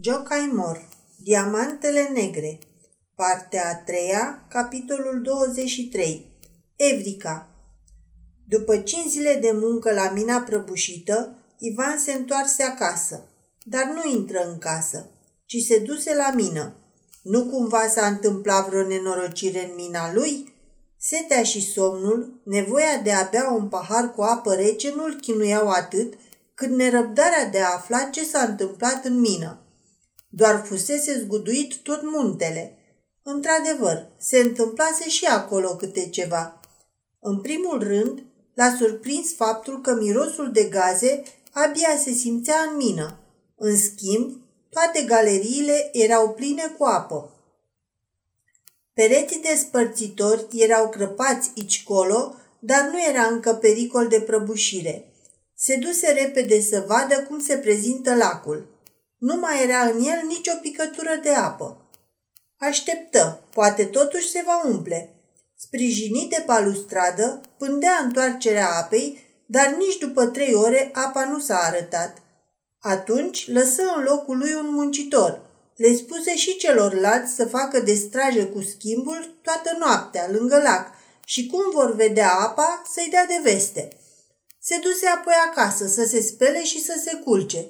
Jocai Mor Diamantele negre Partea a treia, capitolul 23 Evrica După cinci zile de muncă la mina prăbușită, Ivan se întoarse acasă, dar nu intră în casă, ci se duse la mină. Nu cumva s-a întâmplat vreo nenorocire în mina lui? Setea și somnul, nevoia de a bea un pahar cu apă rece nu-l chinuiau atât, cât nerăbdarea de a afla ce s-a întâmplat în mină. Doar fusese zguduit tot muntele. Într-adevăr, se întâmplase și acolo câte ceva. În primul rând, l-a surprins faptul că mirosul de gaze abia se simțea în mină. În schimb, toate galeriile erau pline cu apă. Pereții despărțitori erau crăpați aici colo, dar nu era încă pericol de prăbușire. Se duse repede să vadă cum se prezintă lacul. Nu mai era în el nicio picătură de apă. Așteptă, poate totuși se va umple. Sprijinit de balustradă, pândea întoarcerea apei, dar nici după trei ore apa nu s-a arătat. Atunci lăsă în locul lui un muncitor. Le spuse și celorlalți să facă de straje cu schimbul toată noaptea, lângă lac, și cum vor vedea apa, să-i dea de veste. Se duse apoi acasă să se spele și să se culce.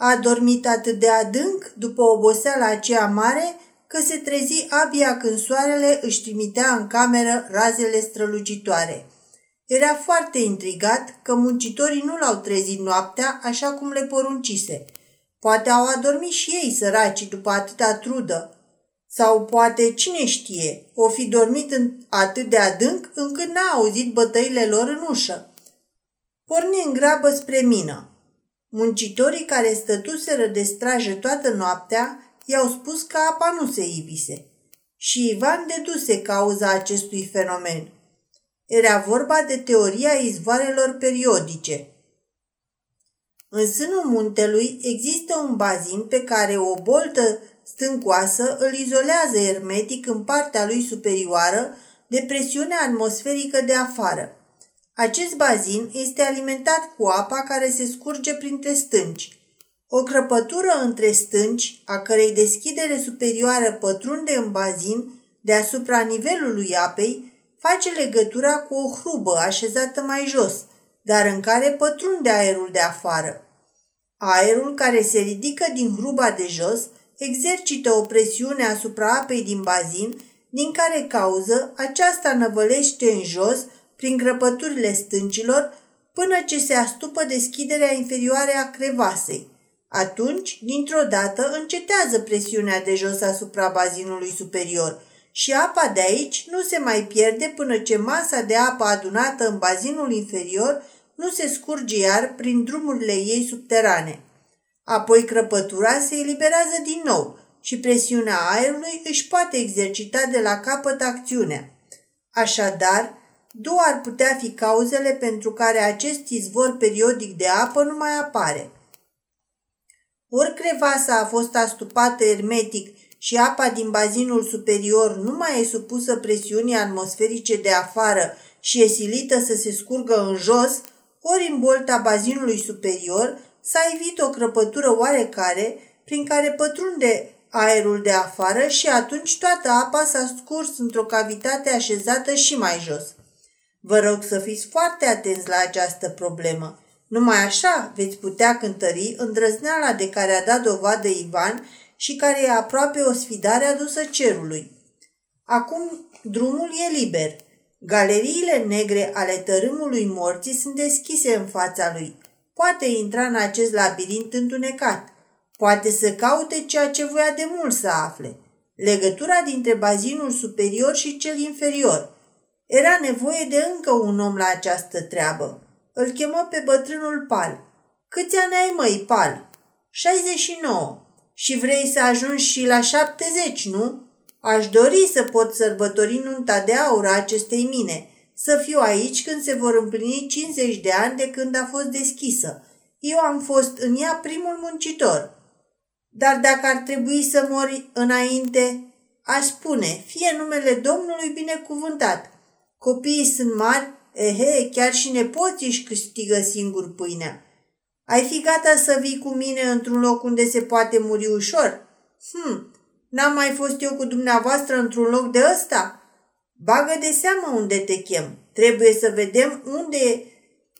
A dormit atât de adânc după oboseala aceea mare că se trezi abia când soarele își trimitea în cameră razele strălucitoare. Era foarte intrigat că muncitorii nu l-au trezit noaptea așa cum le poruncise. Poate au adormit și ei săraci după atâta trudă. Sau poate, cine știe, o fi dormit în atât de adânc încât n-a auzit bătăile lor în ușă. Porni în grabă spre mină. Muncitorii care stătuseră de strajă toată noaptea i-au spus că apa nu se ivise. Și Ivan deduse cauza acestui fenomen. Era vorba de teoria izvoarelor periodice. În sânul muntelui există un bazin pe care o boltă stâncoasă îl izolează hermetic în partea lui superioară de presiunea atmosferică de afară. Acest bazin este alimentat cu apa care se scurge printre stânci. O crăpătură între stânci, a cărei deschidere superioară pătrunde în bazin deasupra nivelului apei, face legătura cu o hrubă așezată mai jos, dar în care pătrunde aerul de afară. Aerul care se ridică din hruba de jos exercită o presiune asupra apei din bazin, din care cauză aceasta năvălește în jos prin grăpăturile stâncilor până ce se astupă deschiderea inferioare a crevasei. Atunci, dintr-o dată, încetează presiunea de jos asupra bazinului superior și apa de aici nu se mai pierde până ce masa de apă adunată în bazinul inferior nu se scurge iar prin drumurile ei subterane. Apoi crăpătura se eliberează din nou și presiunea aerului își poate exercita de la capăt acțiunea. Așadar, Două ar putea fi cauzele pentru care acest izvor periodic de apă nu mai apare. Ori crevasa a fost astupată hermetic și apa din bazinul superior nu mai e supusă presiunii atmosferice de afară și e silită să se scurgă în jos, ori în bolta bazinului superior s-a evit o crăpătură oarecare prin care pătrunde aerul de afară și atunci toată apa s-a scurs într-o cavitate așezată și mai jos. Vă rog să fiți foarte atenți la această problemă. Numai așa veți putea cântări îndrăzneala de care a dat dovadă Ivan și care e aproape o sfidare adusă cerului. Acum drumul e liber. Galeriile negre ale tărâmului morții sunt deschise în fața lui. Poate intra în acest labirint întunecat. Poate să caute ceea ce voia de mult să afle. Legătura dintre bazinul superior și cel inferior – era nevoie de încă un om la această treabă. Îl chemă pe bătrânul Pal. Câți ani ai, măi, Pal? 69. Și vrei să ajungi și la 70, nu? Aș dori să pot sărbători nunta de aur a acestei mine, să fiu aici când se vor împlini 50 de ani de când a fost deschisă. Eu am fost în ea primul muncitor. Dar dacă ar trebui să mori înainte, aș spune, fie numele Domnului binecuvântat – Copiii sunt mari, ehe, chiar și nepoții își câștigă singur pâinea. Ai fi gata să vii cu mine într-un loc unde se poate muri ușor? Hm, n-am mai fost eu cu dumneavoastră într-un loc de ăsta? Bagă de seamă unde te chem. Trebuie să vedem unde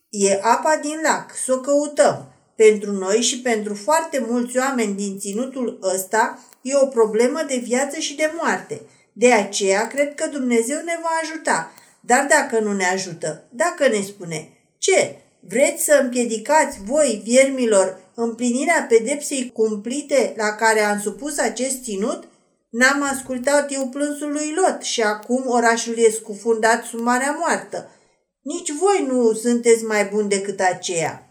e apa din lac, să o căutăm. Pentru noi și pentru foarte mulți oameni din ținutul ăsta e o problemă de viață și de moarte. De aceea cred că Dumnezeu ne va ajuta. Dar dacă nu ne ajută, dacă ne spune, ce, vreți să împiedicați voi, viermilor, împlinirea pedepsei cumplite la care am supus acest ținut? N-am ascultat eu plânsul lui Lot și acum orașul e scufundat sub marea moartă. Nici voi nu sunteți mai buni decât aceea.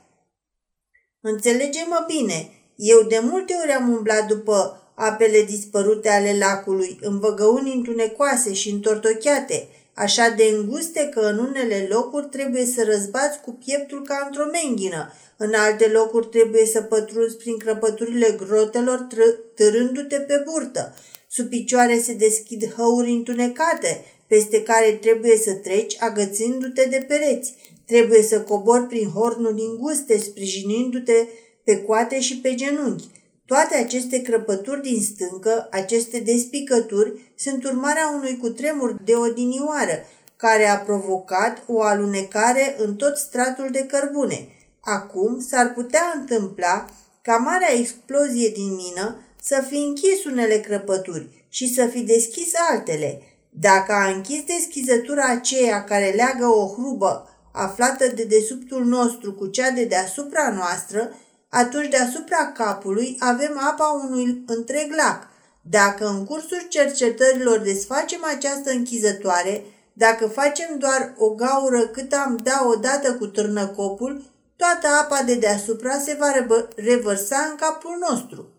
Înțelege-mă bine, eu de multe ori am umblat după apele dispărute ale lacului, în văgăuni întunecoase și întortocheate, așa de înguste că în unele locuri trebuie să răzbați cu pieptul ca într-o menghină, în alte locuri trebuie să pătrunzi prin crăpăturile grotelor târându-te pe burtă. Sub picioare se deschid hăuri întunecate, peste care trebuie să treci agățându-te de pereți. Trebuie să cobori prin hornuri înguste, sprijinindu-te pe coate și pe genunchi. Toate aceste crăpături din stâncă, aceste despicături, sunt urmarea unui cutremur de odinioară, care a provocat o alunecare în tot stratul de cărbune. Acum s-ar putea întâmpla ca marea explozie din mină să fi închis unele crăpături și să fi deschis altele. Dacă a închis deschizătura aceea care leagă o hrubă aflată de desubtul nostru cu cea de deasupra noastră, atunci deasupra capului avem apa unui întreg lac. Dacă în cursul cercetărilor desfacem această închizătoare, dacă facem doar o gaură cât am da odată cu târnăcopul, toată apa de deasupra se va revărsa în capul nostru.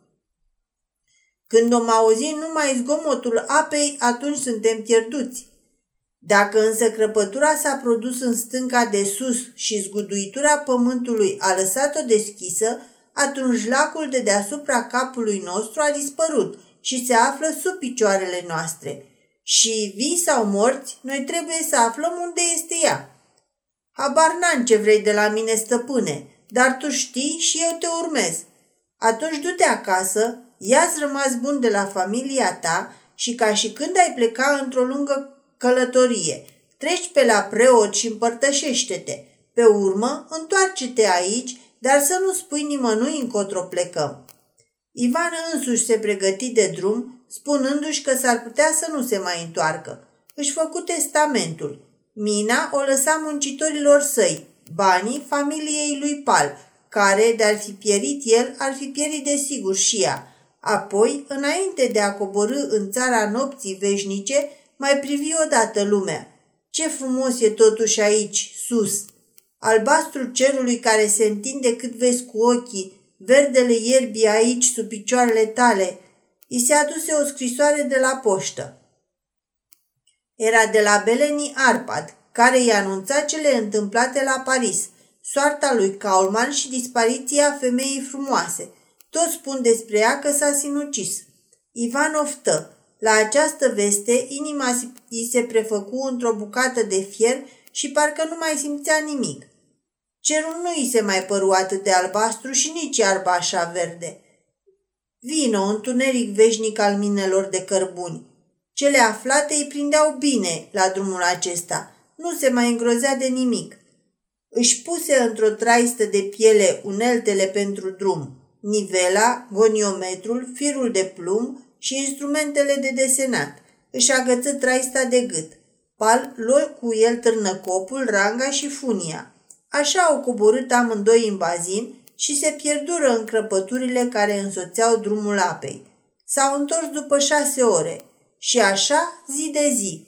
Când om auzi numai zgomotul apei, atunci suntem pierduți. Dacă însă crăpătura s-a produs în stânca de sus și zguduitura pământului a lăsat-o deschisă, atunci lacul de deasupra capului nostru a dispărut și se află sub picioarele noastre. Și vii sau morți, noi trebuie să aflăm unde este ea. Habar n ce vrei de la mine, stăpâne, dar tu știi și eu te urmez. Atunci du-te acasă, ia-ți rămas bun de la familia ta și ca și când ai pleca într-o lungă călătorie. Treci pe la preot și împărtășește-te. Pe urmă, întoarce-te aici, dar să nu spui nimănui încotro plecăm. Ivan însuși se pregăti de drum, spunându-și că s-ar putea să nu se mai întoarcă. Își făcu testamentul. Mina o lăsa muncitorilor săi, banii familiei lui Pal, care, de-ar fi pierit el, ar fi pierit de sigur și ea. Apoi, înainte de a coborâ în țara nopții veșnice, mai privi odată lumea. Ce frumos e totuși aici, sus! Albastru cerului care se întinde cât vezi cu ochii, verdele ierbii aici sub picioarele tale. I se aduse o scrisoare de la poștă. Era de la Beleni Arpad, care i-a anunțat cele întâmplate la Paris, soarta lui Kaulman și dispariția femeii frumoase. Toți spun despre ea că s-a sinucis. Ivan oftă. La această veste, inima îi se prefăcu într-o bucată de fier și parcă nu mai simțea nimic. Cerul nu îi se mai păru atât de albastru și nici iarba așa verde. Vino, întuneric veșnic al minelor de cărbuni. Cele aflate îi prindeau bine la drumul acesta. Nu se mai îngrozea de nimic. Își puse într-o traistă de piele uneltele pentru drum, nivela, goniometrul, firul de plumb și instrumentele de desenat. Își agăță traista de gât. Pal luă cu el târnăcopul, ranga și funia. Așa au coborât amândoi în bazin și se pierdură în crăpăturile care însoțeau drumul apei. S-au întors după șase ore și așa zi de zi.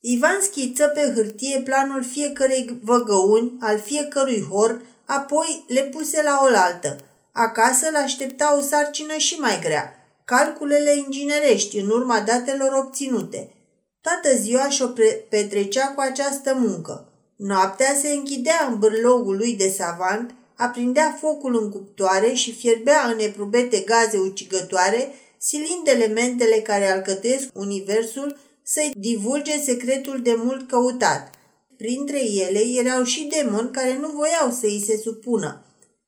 Ivan schiță pe hârtie planul fiecărei văgăuni, al fiecărui hor, apoi le puse la oaltă. Acasă l-aștepta o sarcină și mai grea, calculele inginerești în urma datelor obținute – Toată ziua și-o petrecea cu această muncă. Noaptea se închidea în bârlogul lui de savant, aprindea focul în cuptoare și fierbea în eprubete gaze ucigătoare, silind elementele care alcătuiesc universul să-i divulge secretul de mult căutat. printre ele erau și demoni care nu voiau să îi se supună.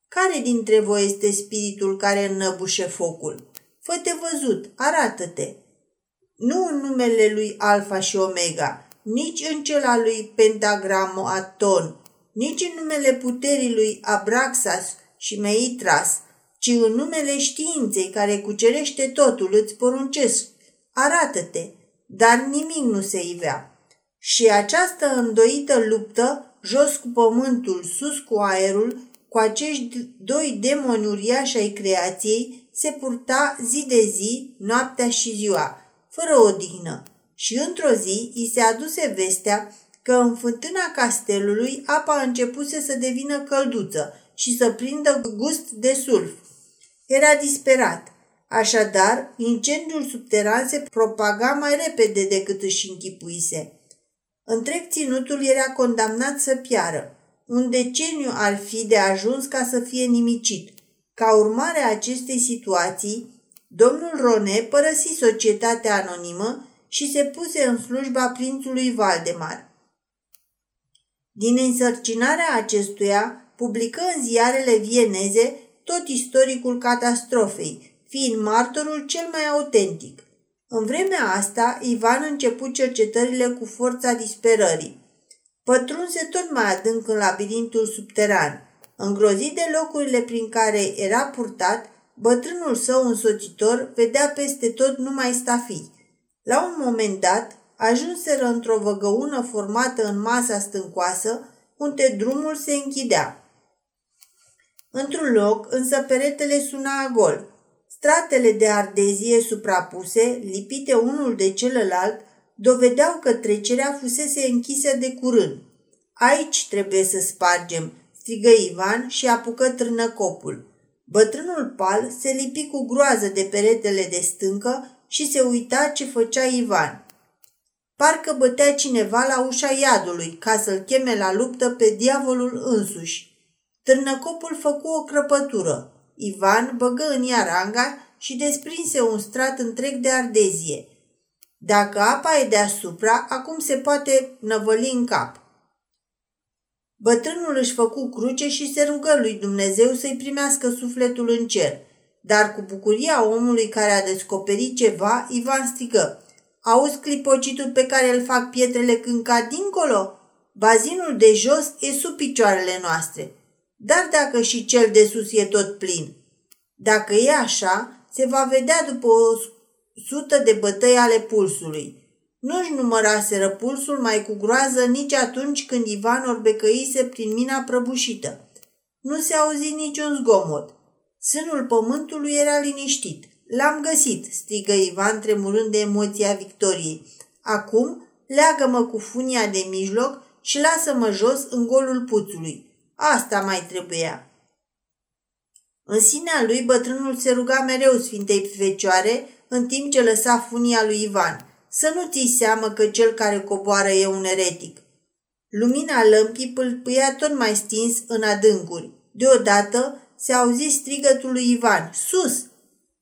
Care dintre voi este spiritul care înnăbușe focul? Fă-te văzut, arată-te. Nu în numele lui Alfa și Omega, nici în cel al lui Pentagramoaton, nici în numele puterii lui Abraxas și Meitras, ci în numele științei care cucerește totul, îți poruncesc, arată-te, dar nimic nu se ivea. Și această îndoită luptă, jos cu pământul, sus cu aerul, cu acești doi demoni uriași ai creației, se purta zi de zi, noaptea și ziua, fără odihnă. Și într-o zi i se aduse vestea că în fântâna castelului apa începuse să devină călduță și să prindă gust de sulf. Era disperat. Așadar, incendiul subteran se propaga mai repede decât își închipuise. Întreg ținutul era condamnat să piară. Un deceniu ar fi de ajuns ca să fie nimicit. Ca urmare a acestei situații, domnul Rone părăsi societatea anonimă și se puse în slujba prințului Valdemar. Din însărcinarea acestuia, publică în ziarele vieneze tot istoricul catastrofei, fiind martorul cel mai autentic. În vremea asta, Ivan început cercetările cu forța disperării. Pătrunse tot mai adânc în labirintul subteran. Îngrozit de locurile prin care era purtat, bătrânul său însoțitor vedea peste tot numai stafii. La un moment dat, ajunseră într-o văgăună formată în masa stâncoasă, unde drumul se închidea. Într-un loc, însă peretele suna gol. Stratele de ardezie suprapuse, lipite unul de celălalt, dovedeau că trecerea fusese închisă de curând. Aici trebuie să spargem, strigă Ivan și apucă trânăcopul. Bătrânul pal se lipi cu groază de peretele de stâncă și se uita ce făcea Ivan. Parcă bătea cineva la ușa iadului ca să-l cheme la luptă pe diavolul însuși. Târnăcopul făcu o crăpătură. Ivan băgă în ea ranga și desprinse un strat întreg de ardezie. Dacă apa e deasupra, acum se poate năvăli în cap. Bătrânul își făcu cruce și se rugă lui Dumnezeu să-i primească sufletul în cer. Dar cu bucuria omului care a descoperit ceva, Ivan strigă – Auzi clipocitul pe care îl fac pietrele când cad dincolo? Bazinul de jos e sub picioarele noastre, dar dacă și cel de sus e tot plin. Dacă e așa, se va vedea după o sută de bătăi ale pulsului. Nu-și număraseră pulsul mai cu groază nici atunci când Ivan orbecăise prin mina prăbușită. Nu se auzi niciun zgomot. Sânul pământului era liniștit. L-am găsit, strigă Ivan tremurând de emoția victoriei. Acum leagă-mă cu funia de mijloc și lasă-mă jos în golul puțului. Asta mai trebuia. În sinea lui, bătrânul se ruga mereu Sfintei Fecioare, în timp ce lăsa funia lui Ivan. Să nu ți seamă că cel care coboară e un eretic. Lumina lămpii pâlpâia tot mai stins în adâncuri. Deodată se auzi strigătul lui Ivan. Sus!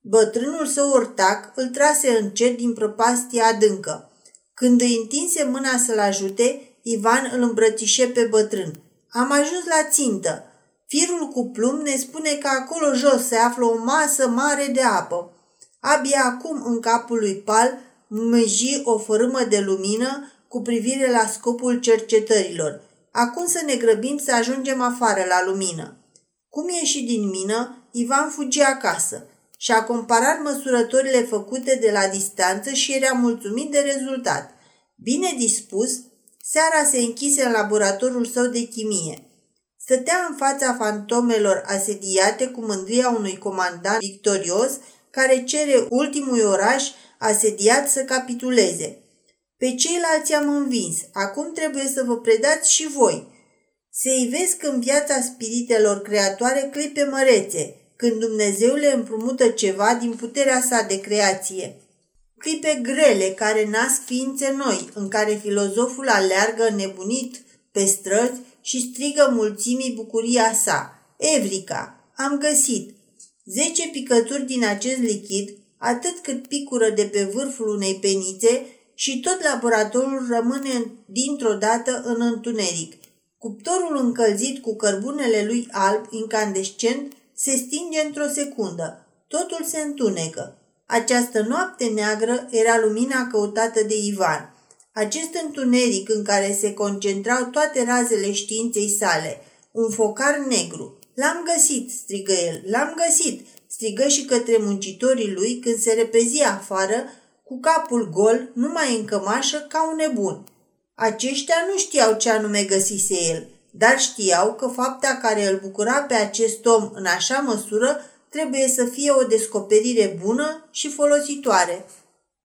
Bătrânul său ortac îl trase încet din prăpastia adâncă. Când îi întinse mâna să-l ajute, Ivan îl îmbrățișe pe bătrân. Am ajuns la țintă. Firul cu plumb ne spune că acolo jos se află o masă mare de apă. Abia acum în capul lui Pal măji o fărâmă de lumină cu privire la scopul cercetărilor. Acum să ne grăbim să ajungem afară la lumină. Cum ieși din mină, Ivan fugi acasă și-a comparat măsurătorile făcute de la distanță și era mulțumit de rezultat. Bine dispus, seara se închise în laboratorul său de chimie. Stătea în fața fantomelor asediate cu mândria unui comandant victorios care cere ultimul oraș asediat să capituleze. Pe ceilalți am învins, acum trebuie să vă predați și voi. Se ivesc în viața spiritelor creatoare clipe mărețe, când Dumnezeu le împrumută ceva din puterea sa de creație. Clipe grele care nasc ființe noi, în care filozoful aleargă nebunit pe străzi și strigă mulțimii bucuria sa. Evrica, am găsit! Zece picături din acest lichid, atât cât picură de pe vârful unei penițe, și tot laboratorul rămâne dintr-o dată în întuneric. Cuptorul încălzit cu cărbunele lui alb, incandescent, se stinge într-o secundă. Totul se întunecă. Această noapte neagră era lumina căutată de Ivan. Acest întuneric în care se concentrau toate razele științei sale, un focar negru. L-am găsit, strigă el, l-am găsit, strigă și către muncitorii lui când se repezi afară, cu capul gol, numai în cămașă, ca un nebun. Aceștia nu știau ce anume găsise el, dar știau că fapta care îl bucura pe acest om în așa măsură trebuie să fie o descoperire bună și folositoare.